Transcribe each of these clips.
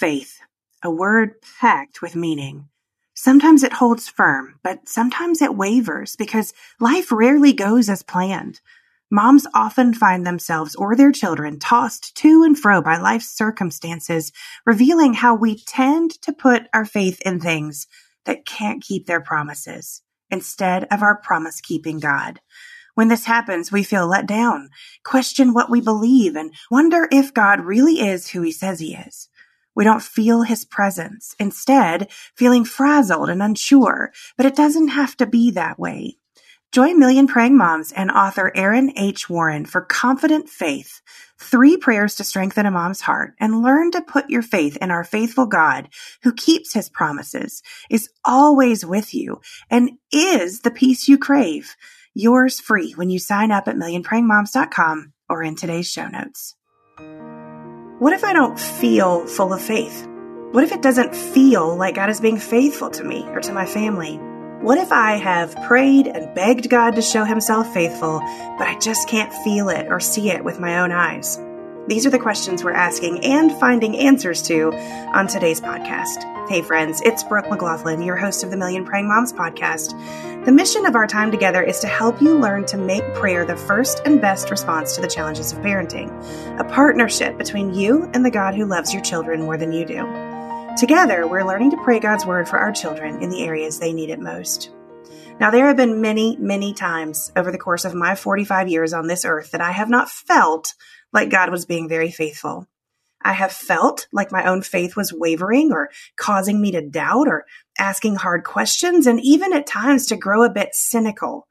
faith, a word packed with meaning. Sometimes it holds firm, but sometimes it wavers because life rarely goes as planned. Moms often find themselves or their children tossed to and fro by life's circumstances, revealing how we tend to put our faith in things that can't keep their promises instead of our promise keeping God. When this happens, we feel let down, question what we believe, and wonder if God really is who he says he is. We don't feel his presence, instead, feeling frazzled and unsure, but it doesn't have to be that way. Join Million Praying Moms and author Erin H. Warren for Confident Faith, three prayers to strengthen a mom's heart, and learn to put your faith in our faithful God who keeps his promises, is always with you, and is the peace you crave. Yours free when you sign up at millionprayingmoms.com or in today's show notes. What if I don't feel full of faith? What if it doesn't feel like God is being faithful to me or to my family? What if I have prayed and begged God to show himself faithful, but I just can't feel it or see it with my own eyes? These are the questions we're asking and finding answers to on today's podcast. Hey, friends, it's Brooke McGlothlin, your host of the Million Praying Moms podcast. The mission of our time together is to help you learn to make prayer the first and best response to the challenges of parenting, a partnership between you and the God who loves your children more than you do. Together, we're learning to pray God's word for our children in the areas they need it most. Now, there have been many, many times over the course of my 45 years on this earth that I have not felt like God was being very faithful. I have felt like my own faith was wavering or causing me to doubt or asking hard questions and even at times to grow a bit cynical.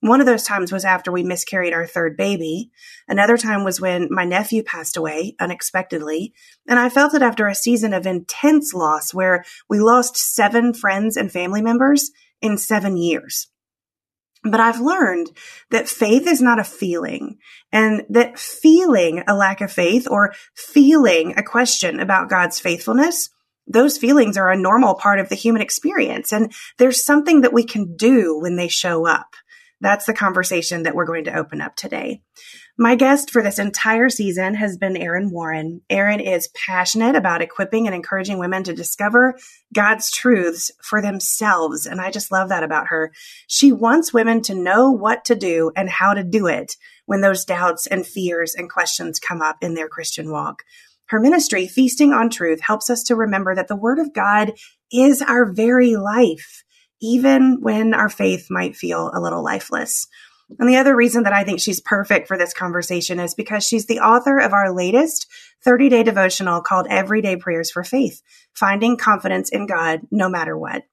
One of those times was after we miscarried our third baby. Another time was when my nephew passed away unexpectedly. And I felt it after a season of intense loss where we lost seven friends and family members in seven years. But I've learned that faith is not a feeling and that feeling a lack of faith or feeling a question about God's faithfulness, those feelings are a normal part of the human experience. And there's something that we can do when they show up. That's the conversation that we're going to open up today. My guest for this entire season has been Erin Warren. Erin is passionate about equipping and encouraging women to discover God's truths for themselves. And I just love that about her. She wants women to know what to do and how to do it when those doubts and fears and questions come up in their Christian walk. Her ministry, Feasting on Truth, helps us to remember that the Word of God is our very life, even when our faith might feel a little lifeless. And the other reason that I think she's perfect for this conversation is because she's the author of our latest 30 day devotional called Everyday Prayers for Faith, Finding Confidence in God No Matter What.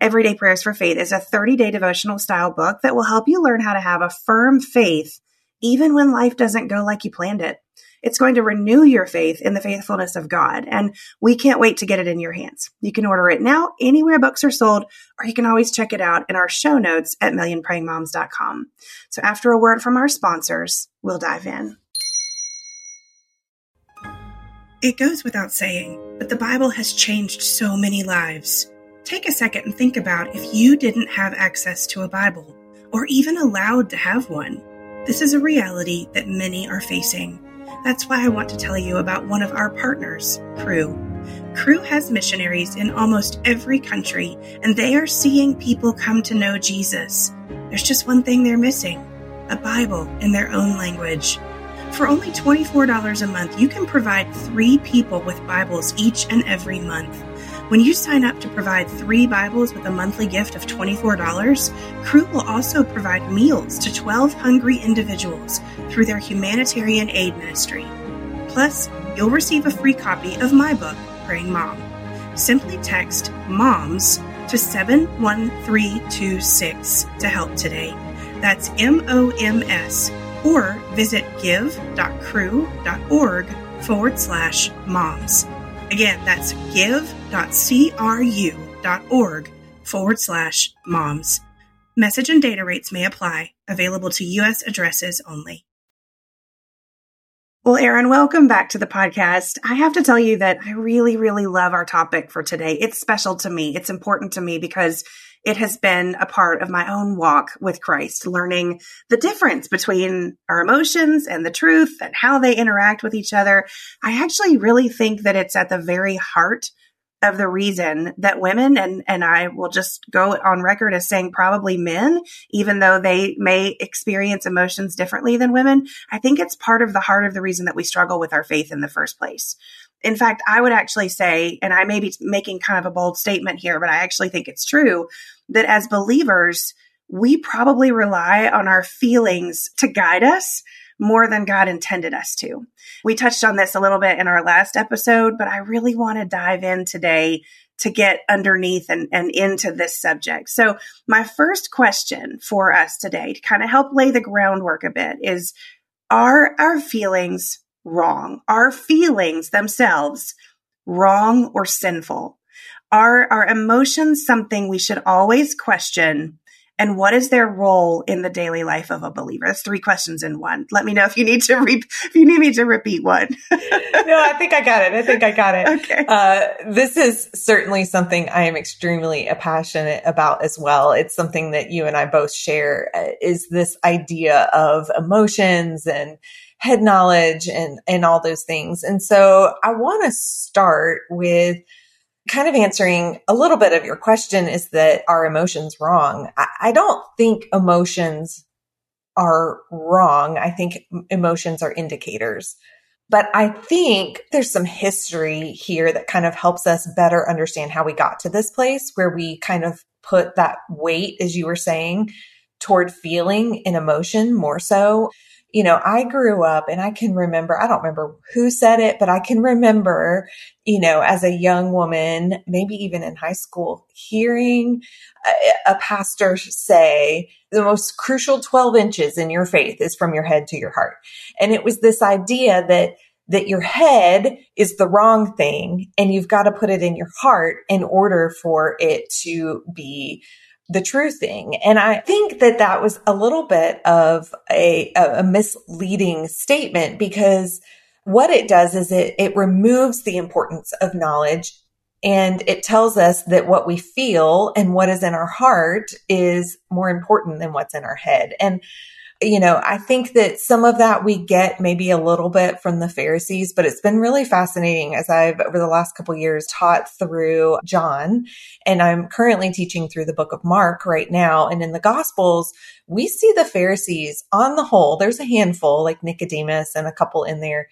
Everyday Prayers for Faith is a 30 day devotional style book that will help you learn how to have a firm faith even when life doesn't go like you planned it. It's going to renew your faith in the faithfulness of God. And we can't wait to get it in your hands. You can order it now anywhere books are sold, or you can always check it out in our show notes at millionprayingmoms.com. So after a word from our sponsors, we'll dive in. It goes without saying, but the Bible has changed so many lives. Take a second and think about if you didn't have access to a Bible, or even allowed to have one. This is a reality that many are facing. That's why I want to tell you about one of our partners, Cru. Cru has missionaries in almost every country, and they are seeing people come to know Jesus. There's just one thing they're missing a Bible in their own language. For only $24 a month, you can provide three people with Bibles each and every month. When you sign up to provide three Bibles with a monthly gift of $24, Cru will also provide meals to 12 hungry individuals through their humanitarian aid ministry. Plus, you'll receive a free copy of my book, Praying Mom. Simply text MOMS to 71326 to help today. That's M O M S. Or visit give.cru.org forward slash moms. Again, that's give.cru.org forward slash moms. Message and data rates may apply. Available to U.S. addresses only. Well, Erin, welcome back to the podcast. I have to tell you that I really, really love our topic for today. It's special to me. It's important to me because it has been a part of my own walk with Christ, learning the difference between our emotions and the truth and how they interact with each other. I actually really think that it's at the very heart of the reason that women and and I will just go on record as saying probably men even though they may experience emotions differently than women I think it's part of the heart of the reason that we struggle with our faith in the first place in fact, I would actually say, and I may be making kind of a bold statement here, but I actually think it's true that as believers, we probably rely on our feelings to guide us more than God intended us to. We touched on this a little bit in our last episode, but I really want to dive in today to get underneath and, and into this subject. So my first question for us today to kind of help lay the groundwork a bit is, are our feelings wrong? Are feelings themselves wrong or sinful? Are our emotions something we should always question? And what is their role in the daily life of a believer? That's three questions in one. Let me know if you need to re- if you need me to repeat one. no, I think I got it. I think I got it. Okay. Uh, this is certainly something I am extremely passionate about as well. It's something that you and I both share uh, is this idea of emotions and head knowledge and, and all those things. And so I want to start with kind of answering a little bit of your question is that are emotions wrong? I, I don't think emotions are wrong. I think emotions are indicators. But I think there's some history here that kind of helps us better understand how we got to this place where we kind of put that weight, as you were saying, toward feeling and emotion more so you know, I grew up and I can remember, I don't remember who said it, but I can remember, you know, as a young woman, maybe even in high school, hearing a, a, pastor say the most crucial 12 inches in your faith is from your head to your heart. And it was this idea that that your head is the wrong thing and you've got to put it in your heart in order for it to be the true thing. And I think that that was a little bit of a, a misleading statement because what it does is it, it removes the importance of knowledge and it tells us that what we feel and what is in our heart is more important than what's in our head. And you know, I think that some of that we get maybe a little bit from the Pharisees, but it's been really fascinating as I've over the last couple years taught through John and I'm currently teaching through the book of Mark right now. And in the gospels, we see the Pharisees on the whole, there's a handful like Nicodemus and a couple in there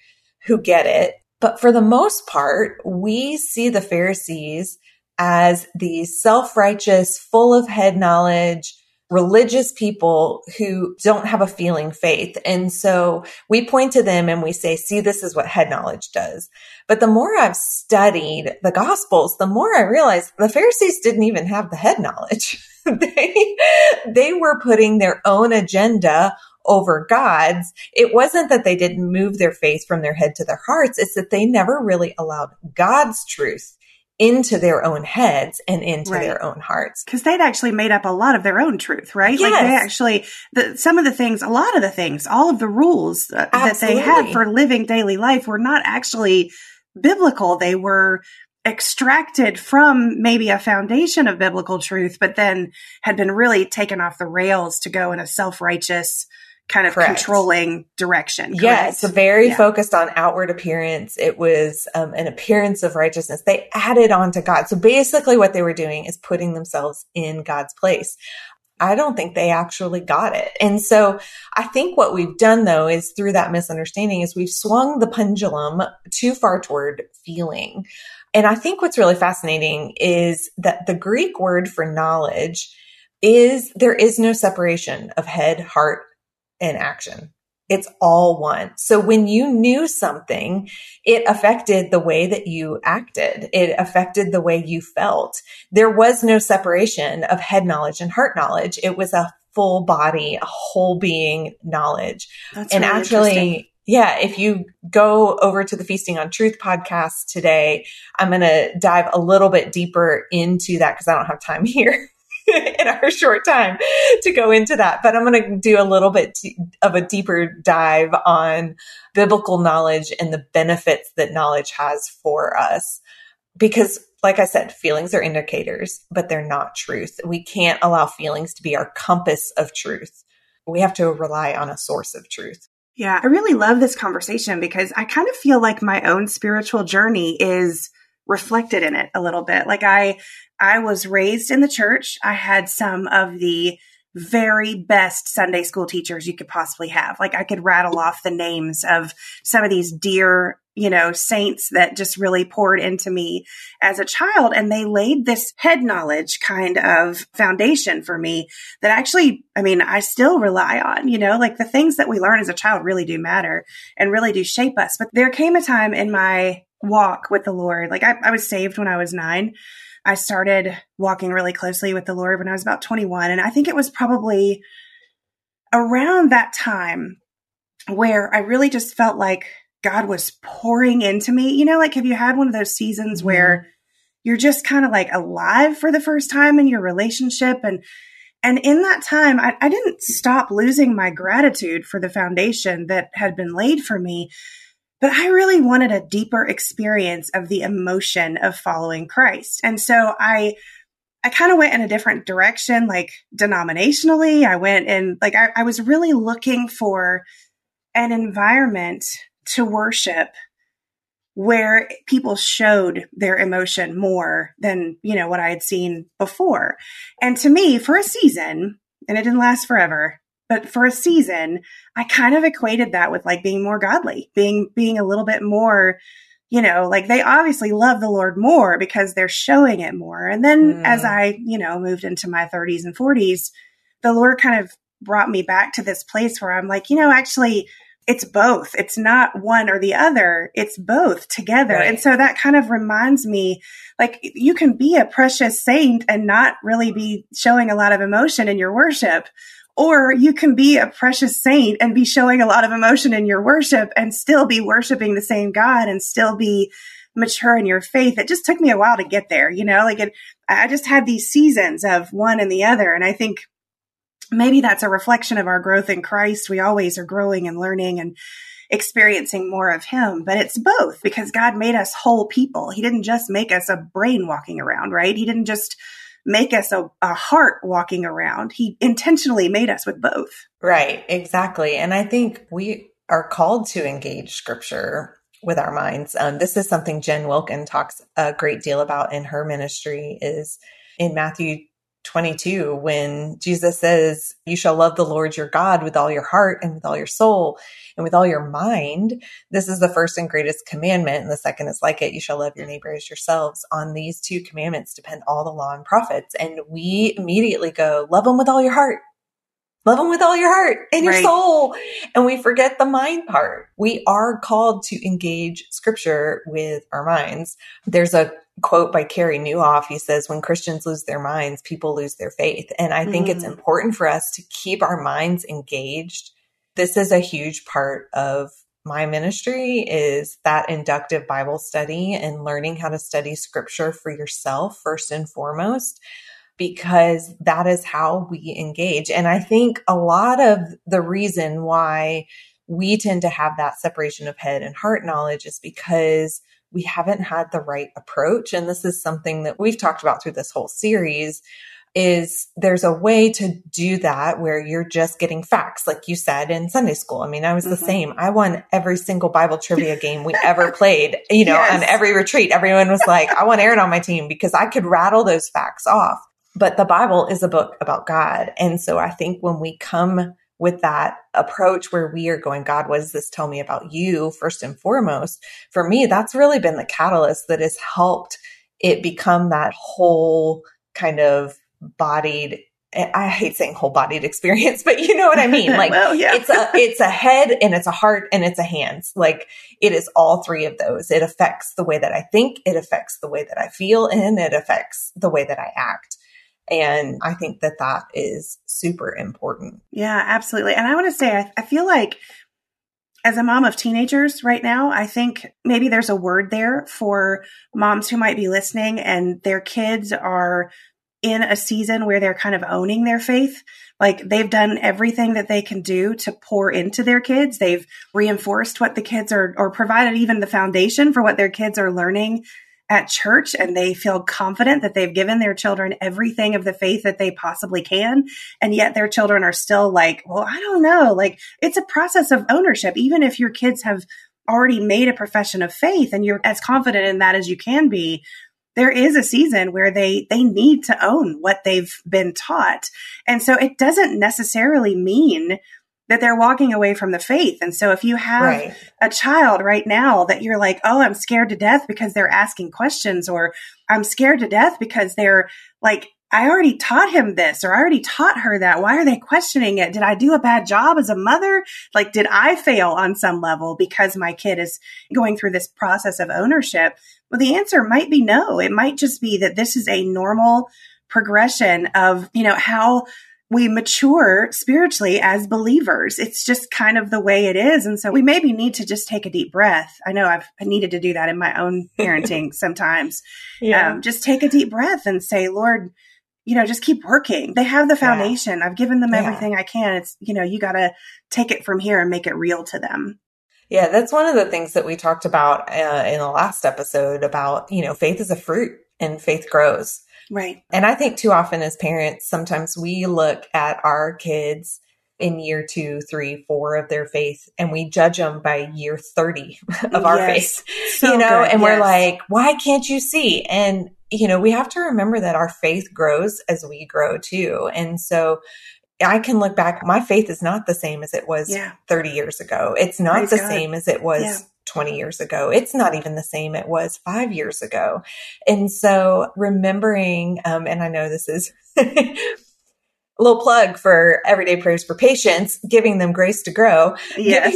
who get it. But for the most part, we see the Pharisees as these self-righteous, full of head knowledge, religious people who don't have a feeling faith. And so we point to them and we say, see, this is what head knowledge does. But the more I've studied the gospels, the more I realize the Pharisees didn't even have the head knowledge. they, they were putting their own agenda over God's. It wasn't that they didn't move their faith from their head to their hearts. It's that they never really allowed God's truth into their own heads and into right. their own hearts. Because they'd actually made up a lot of their own truth, right? Yes. Like they actually, the, some of the things, a lot of the things, all of the rules uh, that they had for living daily life were not actually biblical. They were extracted from maybe a foundation of biblical truth, but then had been really taken off the rails to go in a self righteous, kind of correct. controlling direction. Yes, very yeah. focused on outward appearance. It was um, an appearance of righteousness. They added on to God. So basically, what they were doing is putting themselves in God's place. I don't think they actually got it. And so I think what we've done though is through that misunderstanding is we've swung the pendulum too far toward feeling. And I think what's really fascinating is that the Greek word for knowledge is there is no separation of head, heart, and action. It's all one. So when you knew something, it affected the way that you acted. It affected the way you felt. There was no separation of head knowledge and heart knowledge. It was a full body, a whole being knowledge. That's and really actually, yeah, if you go over to the Feasting on Truth podcast today, I'm going to dive a little bit deeper into that because I don't have time here. in our short time to go into that. But I'm going to do a little bit of a deeper dive on biblical knowledge and the benefits that knowledge has for us. Because like I said, feelings are indicators, but they're not truth. We can't allow feelings to be our compass of truth. We have to rely on a source of truth. Yeah, I really love this conversation because I kind of feel like my own spiritual journey is reflected in it a little bit. Like I I was raised in the church. I had some of the very best Sunday school teachers you could possibly have. Like I could rattle off the names of some of these dear, you know, saints that just really poured into me as a child. And they laid this head knowledge kind of foundation for me that actually, I mean, I still rely on, you know, like the things that we learn as a child really do matter and really do shape us. But there came a time in my walk with the Lord, like I, I was saved when I was nine I started walking really closely with the Lord when I was about 21. And I think it was probably around that time where I really just felt like God was pouring into me. You know, like have you had one of those seasons mm-hmm. where you're just kind of like alive for the first time in your relationship and and in that time I, I didn't stop losing my gratitude for the foundation that had been laid for me but I really wanted a deeper experience of the emotion of following Christ. And so I, I kind of went in a different direction, like denominationally. I went in, like, I, I was really looking for an environment to worship where people showed their emotion more than, you know, what I had seen before. And to me, for a season, and it didn't last forever, but for a season, I kind of equated that with like being more godly, being, being a little bit more, you know, like they obviously love the Lord more because they're showing it more. And then mm. as I, you know, moved into my 30s and 40s, the Lord kind of brought me back to this place where I'm like, you know, actually, it's both. It's not one or the other. It's both together. Right. And so that kind of reminds me like you can be a precious saint and not really be showing a lot of emotion in your worship or you can be a precious saint and be showing a lot of emotion in your worship and still be worshiping the same God and still be mature in your faith. It just took me a while to get there, you know, like it, I just had these seasons of one and the other. And I think maybe that's a reflection of our growth in Christ. We always are growing and learning and experiencing more of him, but it's both because God made us whole people. He didn't just make us a brain walking around, right? He didn't just make us a, a heart walking around. He intentionally made us with both. Right, exactly. And I think we are called to engage scripture with our minds. Um, this is something Jen Wilkin talks a great deal about in her ministry is in Matthew 22 when Jesus says, You shall love the Lord your God with all your heart and with all your soul and with all your mind. This is the first and greatest commandment. And the second is like it. You shall love your neighbor as yourselves. On these two commandments depend all the law and prophets. And we immediately go, Love them with all your heart. Love them with all your heart and your right. soul. And we forget the mind part. We are called to engage scripture with our minds. There's a quote by Carey Nieuwhof. He says, when Christians lose their minds, people lose their faith. And I think mm. it's important for us to keep our minds engaged. This is a huge part of my ministry is that inductive Bible study and learning how to study scripture for yourself first and foremost because that is how we engage. And I think a lot of the reason why we tend to have that separation of head and heart knowledge is because we haven't had the right approach. And this is something that we've talked about through this whole series is there's a way to do that where you're just getting facts, like you said in Sunday school. I mean, I was mm-hmm. the same. I won every single Bible trivia game we ever played, you know, yes. on every retreat. Everyone was like, I want Erin on my team because I could rattle those facts off. But the Bible is a book about God. And so I think when we come with that approach where we are going, God, what does this tell me about you first and foremost? For me, that's really been the catalyst that has helped it become that whole kind of bodied eh, I hate saying whole bodied experience, but you know what I mean? Like well, yeah. it's a, it's a head and it's a heart and it's a hands. Like it is all three of those. It affects the way that I think. It affects the way that I feel and it affects the way that I act. And I think that that is super important. Yeah, absolutely. And I want to say, I, I feel like as a mom of teenagers right now, I think maybe there's a word there for moms who might be listening and their kids are in a season where they're kind of owning their faith. Like they've done everything that they can do to pour into their kids. They've reinforced what the kids are, or provided even the foundation for what their kids are learning at church and they feel confident that they've given their children everything of the faith that they possibly can. And yet their children are still like, well, I don't know. Like it's a process of ownership. Even if your kids have already made a profession of faith and you're as confident in that as you can be, there is a season where they they need to own what they've been taught. And so it doesn't necessarily mean that they're walking away from the faith. And so if you have right. a child right now that you're like, "Oh, I'm scared to death because they're asking questions," or "I'm scared to death because they're like I already taught him this or I already taught her that. Why are they questioning it? Did I do a bad job as a mother? Like, did I fail on some level because my kid is going through this process of ownership? Well, the answer might be no. It might just be that this is a normal progression of, you know, how we mature spiritually as believers. It's just kind of the way it is. And so we maybe need to just take a deep breath. I know I've I needed to do that in my own parenting sometimes. Yeah. Um, just take a deep breath and say, Lord, you know, just keep working. They have the foundation. Yeah. I've given them everything yeah. I can. It's, you know, you got to take it from here and make it real to them. Yeah, that's one of the things that we talked about uh, in the last episode about, you know, faith is a fruit and faith grows. Right. And I think too often as parents, sometimes we look at our kids in year two, three, four of their faith, and we judge them by year 30 of our yes. faith, so you know, good. and yes. we're like, why can't you see? And you know, we have to remember that our faith grows as we grow too. And so I can look back, my faith is not the same as it was yeah. 30 years ago. It's not Praise the God. same as it was yeah. 20 years ago. It's not even the same it was five years ago. And so remembering, um, and I know this is a little plug for everyday prayers for patience, giving them grace to grow. Yes.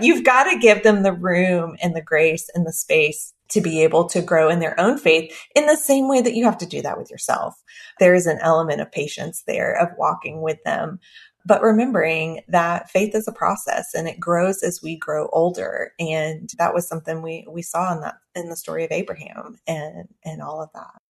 you've got to give them the room and the grace and the space to be able to grow in their own faith in the same way that you have to do that with yourself. There is an element of patience there of walking with them, but remembering that faith is a process and it grows as we grow older. And that was something we, we saw in that, in the story of Abraham and, and all of that.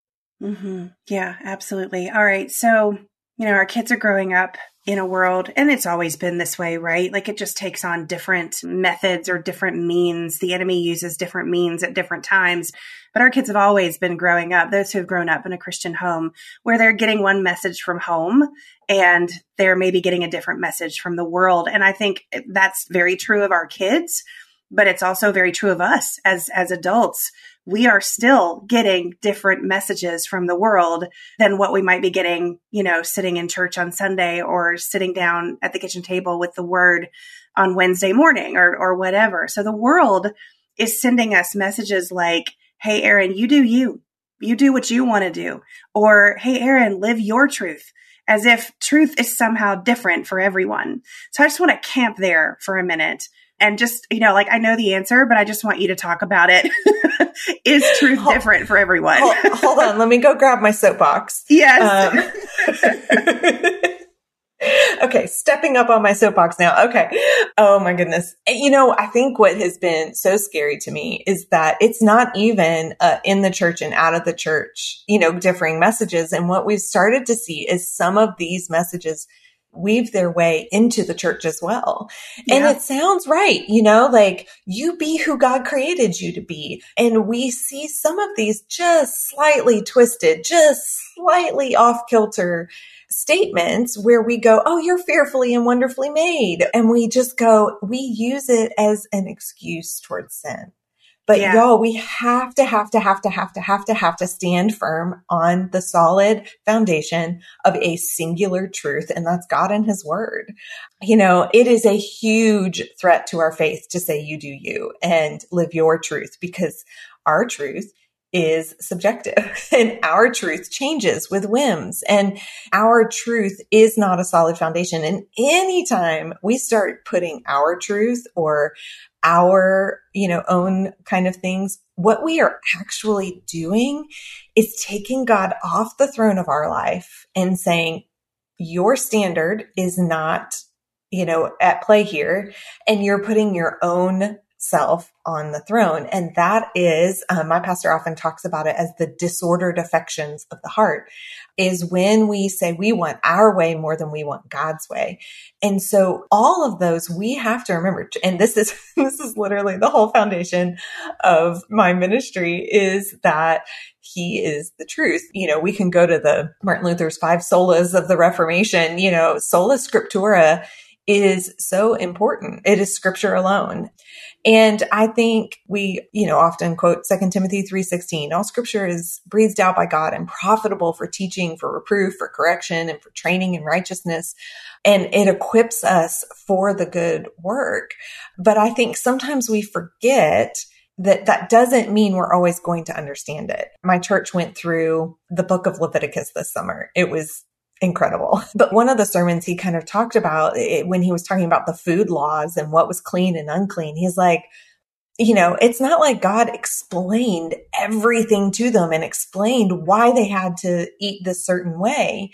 Mm-hmm. Yeah, absolutely. All right. So, you know, our kids are growing up in a world, and it's always been this way, right? Like it just takes on different methods or different means. The enemy uses different means at different times. But our kids have always been growing up, those who have grown up in a Christian home, where they're getting one message from home and they're maybe getting a different message from the world. And I think that's very true of our kids, but it's also very true of us as, as adults we are still getting different messages from the world than what we might be getting, you know, sitting in church on Sunday or sitting down at the kitchen table with the word on Wednesday morning or, or whatever. So the world is sending us messages like, Hey, Erin, you do you. You do what you want to do. Or, Hey, Erin, live your truth as if truth is somehow different for everyone. So I just want to camp there for a minute and just, you know, like I know the answer, but I just want you to talk about it. Is truth hold, different for everyone? hold, hold, on. Let me go grab my soapbox. Yes. Um, okay, stepping up on my soapbox now. Okay. Oh my goodness. You know, I think what has been so scary to me is that it's not even uh, in the church and out of the church, you know, differing messages. And what we've started to see is some of these messages weave their way into the church as well. Yeah. And it sounds right, you know, like you be who God created you to be. And we see some of these just slightly twisted, just slightly off kilter statements where we go, Oh, you're fearfully and wonderfully made. And we just go, we use it as an excuse towards sin. But yeah. y'all, we have to, have to, have to, have to, have to, have to stand firm on the solid foundation of a singular truth, and that's God and His Word. You know, it is a huge threat to our faith to say you do you and live your truth because our truth is subjective and our truth changes with whims and our truth is not a solid foundation. And anytime we start putting our truth or our, you know, own kind of things, what we are actually doing is taking God off the throne of our life and saying, your standard is not, you know, at play here. And you're putting your own self on the throne. And that is, um, my pastor often talks about it as the disordered affections of the heart is when we say we want our way more than we want God's way. And so all of those we have to remember. And this is, this is literally the whole foundation of my ministry is that he is the truth. You know, we can go to the Martin Luther's five solas of the Reformation, you know, sola scriptura is so important. It is scripture alone. And I think we, you know, often quote 2 Timothy 3:16, all scripture is breathed out by God and profitable for teaching, for reproof, for correction, and for training in righteousness. And it equips us for the good work. But I think sometimes we forget that that doesn't mean we're always going to understand it. My church went through the book of Leviticus this summer. It was incredible. But one of the sermons he kind of talked about it, when he was talking about the food laws and what was clean and unclean, he's like, you know, it's not like God explained everything to them and explained why they had to eat this certain way.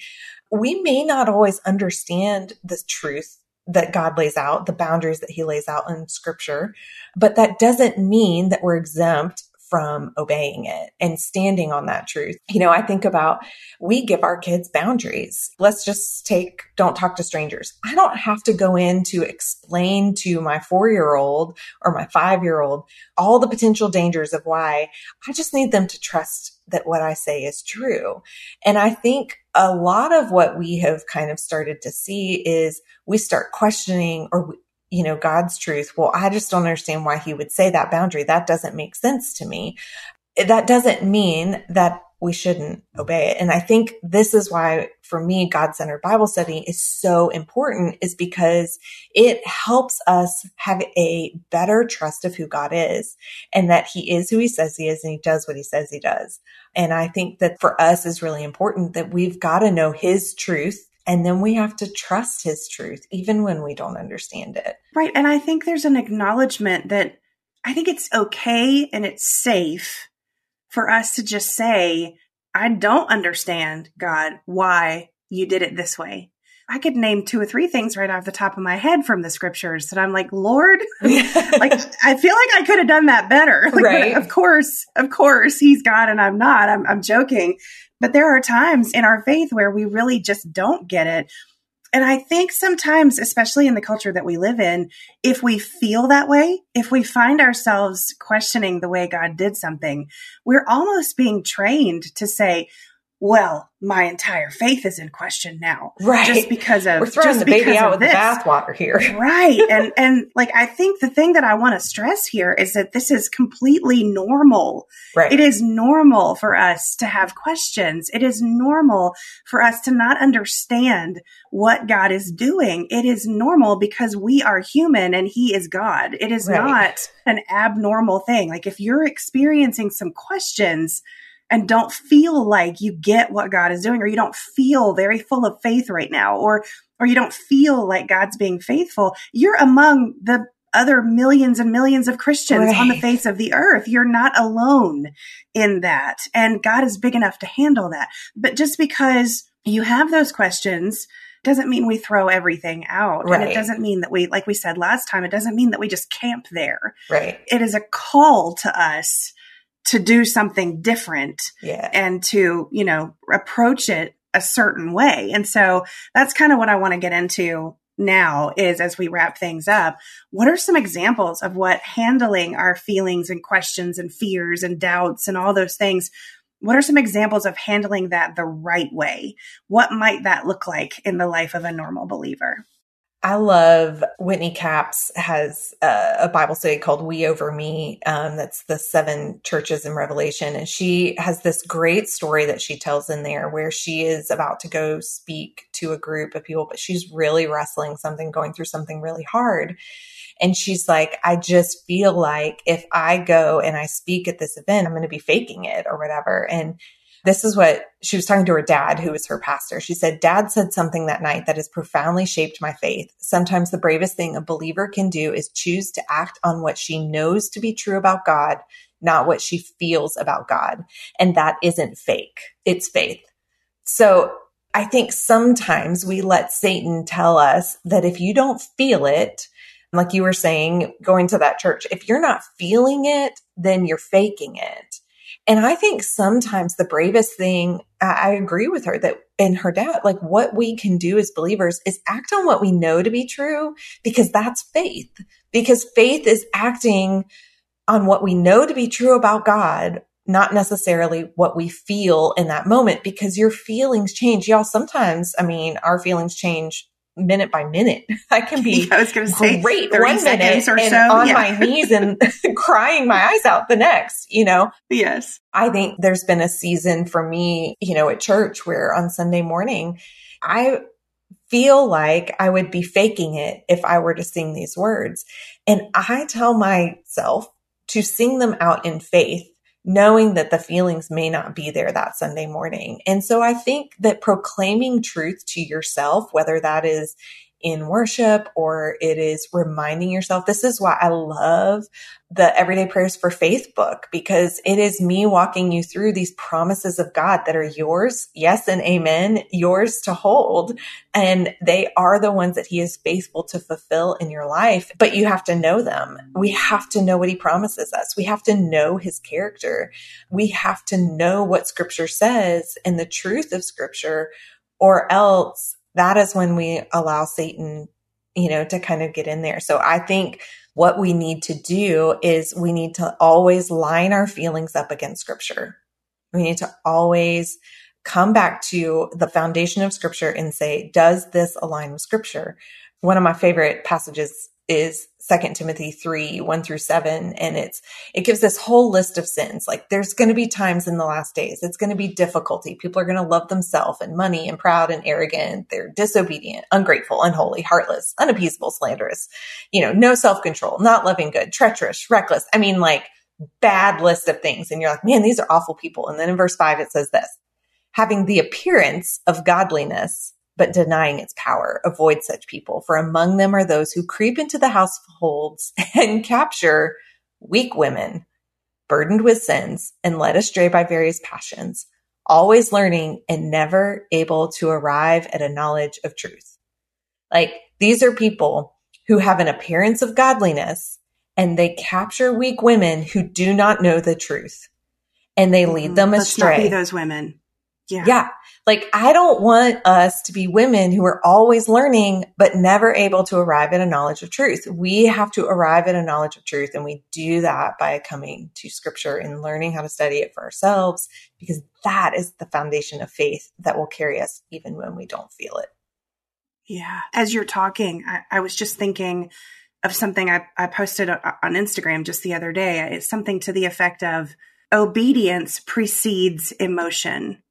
We may not always understand the truth that God lays out, the boundaries that he lays out in scripture, but that doesn't mean that we're exempt from obeying it and standing on that truth. You know, I think about we give our kids boundaries. Let's just take don't talk to strangers. I don't have to go in to explain to my four year old or my five year old all the potential dangers of why. I just need them to trust that what I say is true. And I think a lot of what we have kind of started to see is we start questioning or you know, God's truth. Well, I just don't understand why he would say that boundary. That doesn't make sense to me. That doesn't mean that we shouldn't obey it. And I think this is why for me, God centered Bible study is so important is because it helps us have a better trust of who God is and that he is who he says he is and he does what he says he does. And I think that for us is really important that we've got to know his truth and then we have to trust his truth, even when we don't understand it. Right. And I think there's an acknowledgement that I think it's okay and it's safe for us to just say, I don't understand, God, why you did it this way. I could name two or three things right off the top of my head from the scriptures that I'm like, Lord, like I feel like I could have done that better. Like, right. Of course, of course, He's God and I'm not. I'm, I'm joking, but there are times in our faith where we really just don't get it. And I think sometimes, especially in the culture that we live in, if we feel that way, if we find ourselves questioning the way God did something, we're almost being trained to say, well, my entire faith is in question now. Right. Just because of We're throwing just the baby out with this. the bathwater here. right. And and like I think the thing that I want to stress here is that this is completely normal. Right. It is normal for us to have questions. It is normal for us to not understand what God is doing. It is normal because we are human and he is God. It is Right. not an abnormal thing. Like if you're experiencing some questions, and don't feel like you get what God is doing, or you don't feel very full of faith right now, or or you don't feel like God's being faithful, you're among the other millions and millions of Christians on the face of the earth. You're not alone in that. And God is big enough to handle that. But just because you have those questions doesn't mean we throw everything out. And it doesn't mean that we, like we said last time, it doesn't mean that we just camp there. Right. It is a call to us to do something different Yeah. and to, you know, approach it a certain way. And so that's kind of what I want to get into now is as we wrap things up, what are some examples of what handling our feelings and questions and fears and doubts and all those things? What are some examples of handling that the right way? What might that look like in the life of a normal believer? I love Whitney Capps has a, a Bible study called We Over Me. Um, that's the seven churches in Revelation. And she has this great story that she tells in there where she is about to go speak to a group of people, but she's really wrestling something, going through something really hard. And she's like, I just feel like if I go and I speak at this event, I'm going to be faking it or whatever. And this is what she was talking to her dad, who was her pastor. She said, Dad said something that night that has profoundly shaped my faith. Sometimes the bravest thing a believer can do is choose to act on what she knows to be true about God, not what she feels about God. And that isn't fake, it's faith. So I think sometimes we let Satan tell us that if you don't feel it, Like you were saying, going to that church, if you're not feeling it, then you're faking it. And I think sometimes the bravest thing, I, agree with her that and her dad, like what we can do as believers is act on what we know to be true because that's faith. Because faith is acting on what we know to be true about God, not necessarily what we feel in that moment because your feelings change. Y'all, sometimes, I mean, our feelings change minute by minute. I can be I was to say great one minute or and so. on yeah. my knees and crying my eyes out the next, you know? Yes. I think there's been a season for me, you know, at church where on Sunday morning, I feel like I would be faking it if I were to sing these words. And I tell myself to sing them out in faith knowing that the feelings may not be there that Sunday morning. And so I think that proclaiming truth to yourself, whether that is in worship or it is reminding yourself. This is why I love the Everyday Prayers for Faith book because it is me walking you through these promises of God that are yours. Yes and amen, yours to hold. And they are the ones that he is faithful to fulfill in your life, but you have to know them. We have to know what he promises us. We have to know his character. We have to know what scripture says and the truth of scripture or else that is when we allow Satan, you know, to kind of get in there. So I think what we need to do is we need to always line our feelings up against scripture. We need to always come back to the foundation of scripture and say, does this align with scripture? One of my favorite passages is second timothy 3 1 through 7 and it's it gives this whole list of sins. Like there's going to be times in the last days it's going to be difficulty. People are going to love themselves and money and proud and arrogant. They're disobedient ungrateful unholy heartless unappeasable slanderous. You know no self-control not loving good treacherous reckless. I mean like bad list of things. And you're like man these are awful people. And then in verse 5 it says this having the appearance of godliness but denying its power. Avoid such people, for among them are those who creep into the households and capture weak women, burdened with sins and led astray by various passions, always learning and never able to arrive at a knowledge of truth. Like these are people who have an appearance of godliness and they capture weak women who do not know the truth and they lead mm-hmm. them astray. Let's not be those women. Yeah. Yeah. Like I don't want us to be women who are always learning, but never able to arrive at a knowledge of truth. We have to arrive at a knowledge of truth. And we do that by coming to scripture and learning how to study it for ourselves, because that is the foundation of faith that will carry us even when we don't feel it. Yeah. As you're talking, I, I was just thinking of something I, I posted on Instagram just the other day. It's something to the effect of obedience precedes emotion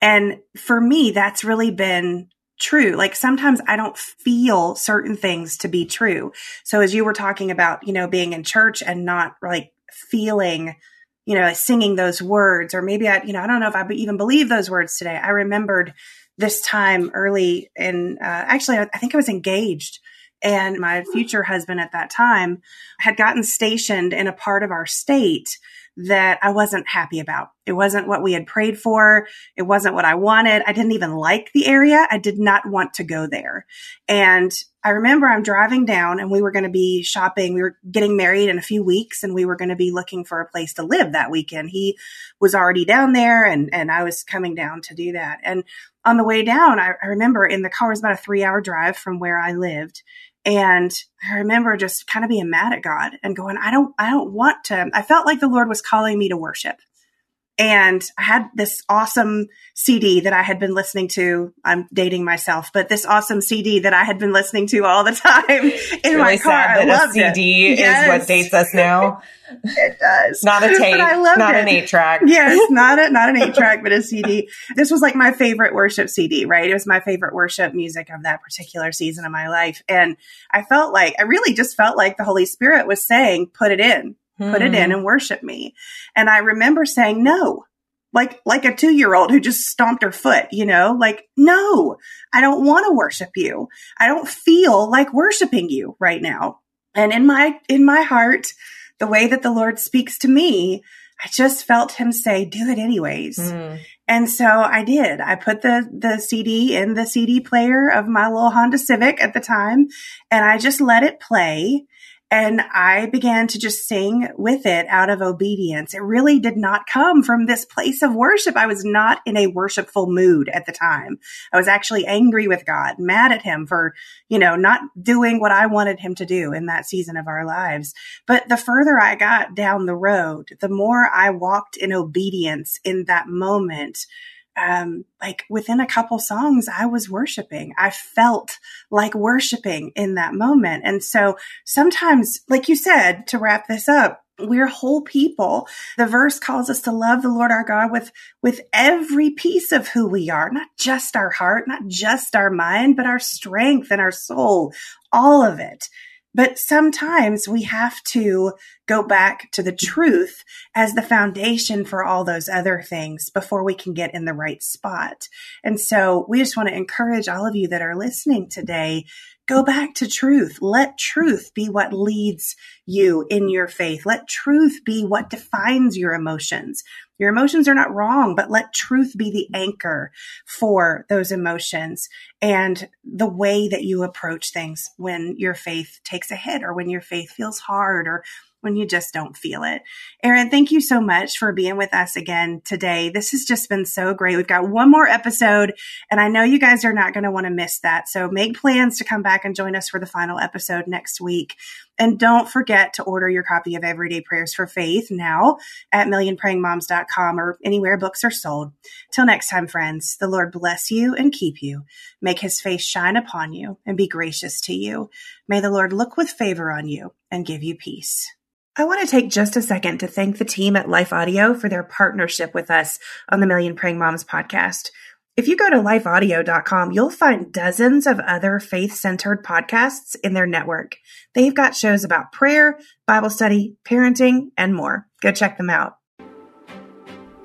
and for me, that's really been true. Like sometimes I don't feel certain things to be true. So as you were talking about, you know, being in church and not like feeling, you know, singing those words, or maybe I, you know, I don't know if I even believe those words today. I remembered this time early in, uh, actually, I think I was engaged and my future husband at that time had gotten stationed in a part of our state that I wasn't happy about. It wasn't what we had prayed for. It wasn't what I wanted. I didn't even like the area. I did not want to go there. And I remember I'm driving down and we were going to be shopping. We were getting married in a few weeks and we were going to be looking for a place to live that weekend. He was already down there and, and I was coming down to do that. And on the way down, I, I remember in the car was about a three hour drive from where I lived. And I remember just kind of being mad at God and going, I don't, I don't want to. I felt like the Lord was calling me to worship. And I had this awesome CD that I had been listening to. I'm dating myself, but this awesome CD that I had been listening to all the time in really my car. I loved a CD it. is yes. what dates us now. it does. Not a tape. But I loved not it. an eight track. yes, not a not an eight track, but a CD. This was like my favorite worship CD, right? It was my favorite worship music of that particular season of my life. And I felt like I really just felt like the Holy Spirit was saying, put it in put it in hmm. and worship me. And I remember saying no, like, like a two year old who just stomped her foot, you know, like, no, I don't want to worship you. I don't feel like worshiping you right now. And in my, in my heart, the way that the Lord speaks to me, I just felt him say, do it anyways. Mm. And so I did. I put the, the CD in the CD player of my little Honda Civic at the time and I just let it play. And I began to just sing with it out of obedience. It really did not come from this place of worship. I was not in a worshipful mood at the time. I was actually angry with God, mad at him for, you know, not doing what I wanted him to do in that season of our lives. But the further I got down the road, the more I walked in obedience in that moment um, like within a couple songs, I was worshiping. I felt like worshiping in that moment. And so sometimes, like you said, to wrap this up, we're whole people. The verse calls us to love the Lord our God with, with every piece of who we are, not just our heart, not just our mind, but our strength and our soul, all of it. But sometimes we have to go back to the truth as the foundation for all those other things before we can get in the right spot. And so we just want to encourage all of you that are listening today Go back to truth. Let truth be what leads you in your faith. Let truth be what defines your emotions. Your emotions are not wrong, but let truth be the anchor for those emotions and the way that you approach things when your faith takes a hit or when your faith feels hard or when you just don't feel it. Erin, thank you so much for being with us again today. This has just been so great. We've got one more episode, and I know you guys are not going to want to miss that. So make plans to come back and join us for the final episode next week. And don't forget to order your copy of Everyday Prayers for Faith now at millionprayingmoms.com or anywhere books are sold. Till next time, friends, the Lord bless you and keep you. Make his face shine upon you and be gracious to you. May the Lord look with favor on you and give you peace. I want to take just a second to thank the team at Life Audio for their partnership with us on the Million Praying Moms podcast. If you go to lifeaudio.com, you'll find dozens of other faith centered podcasts in their network. They've got shows about prayer, Bible study, parenting, and more. Go check them out.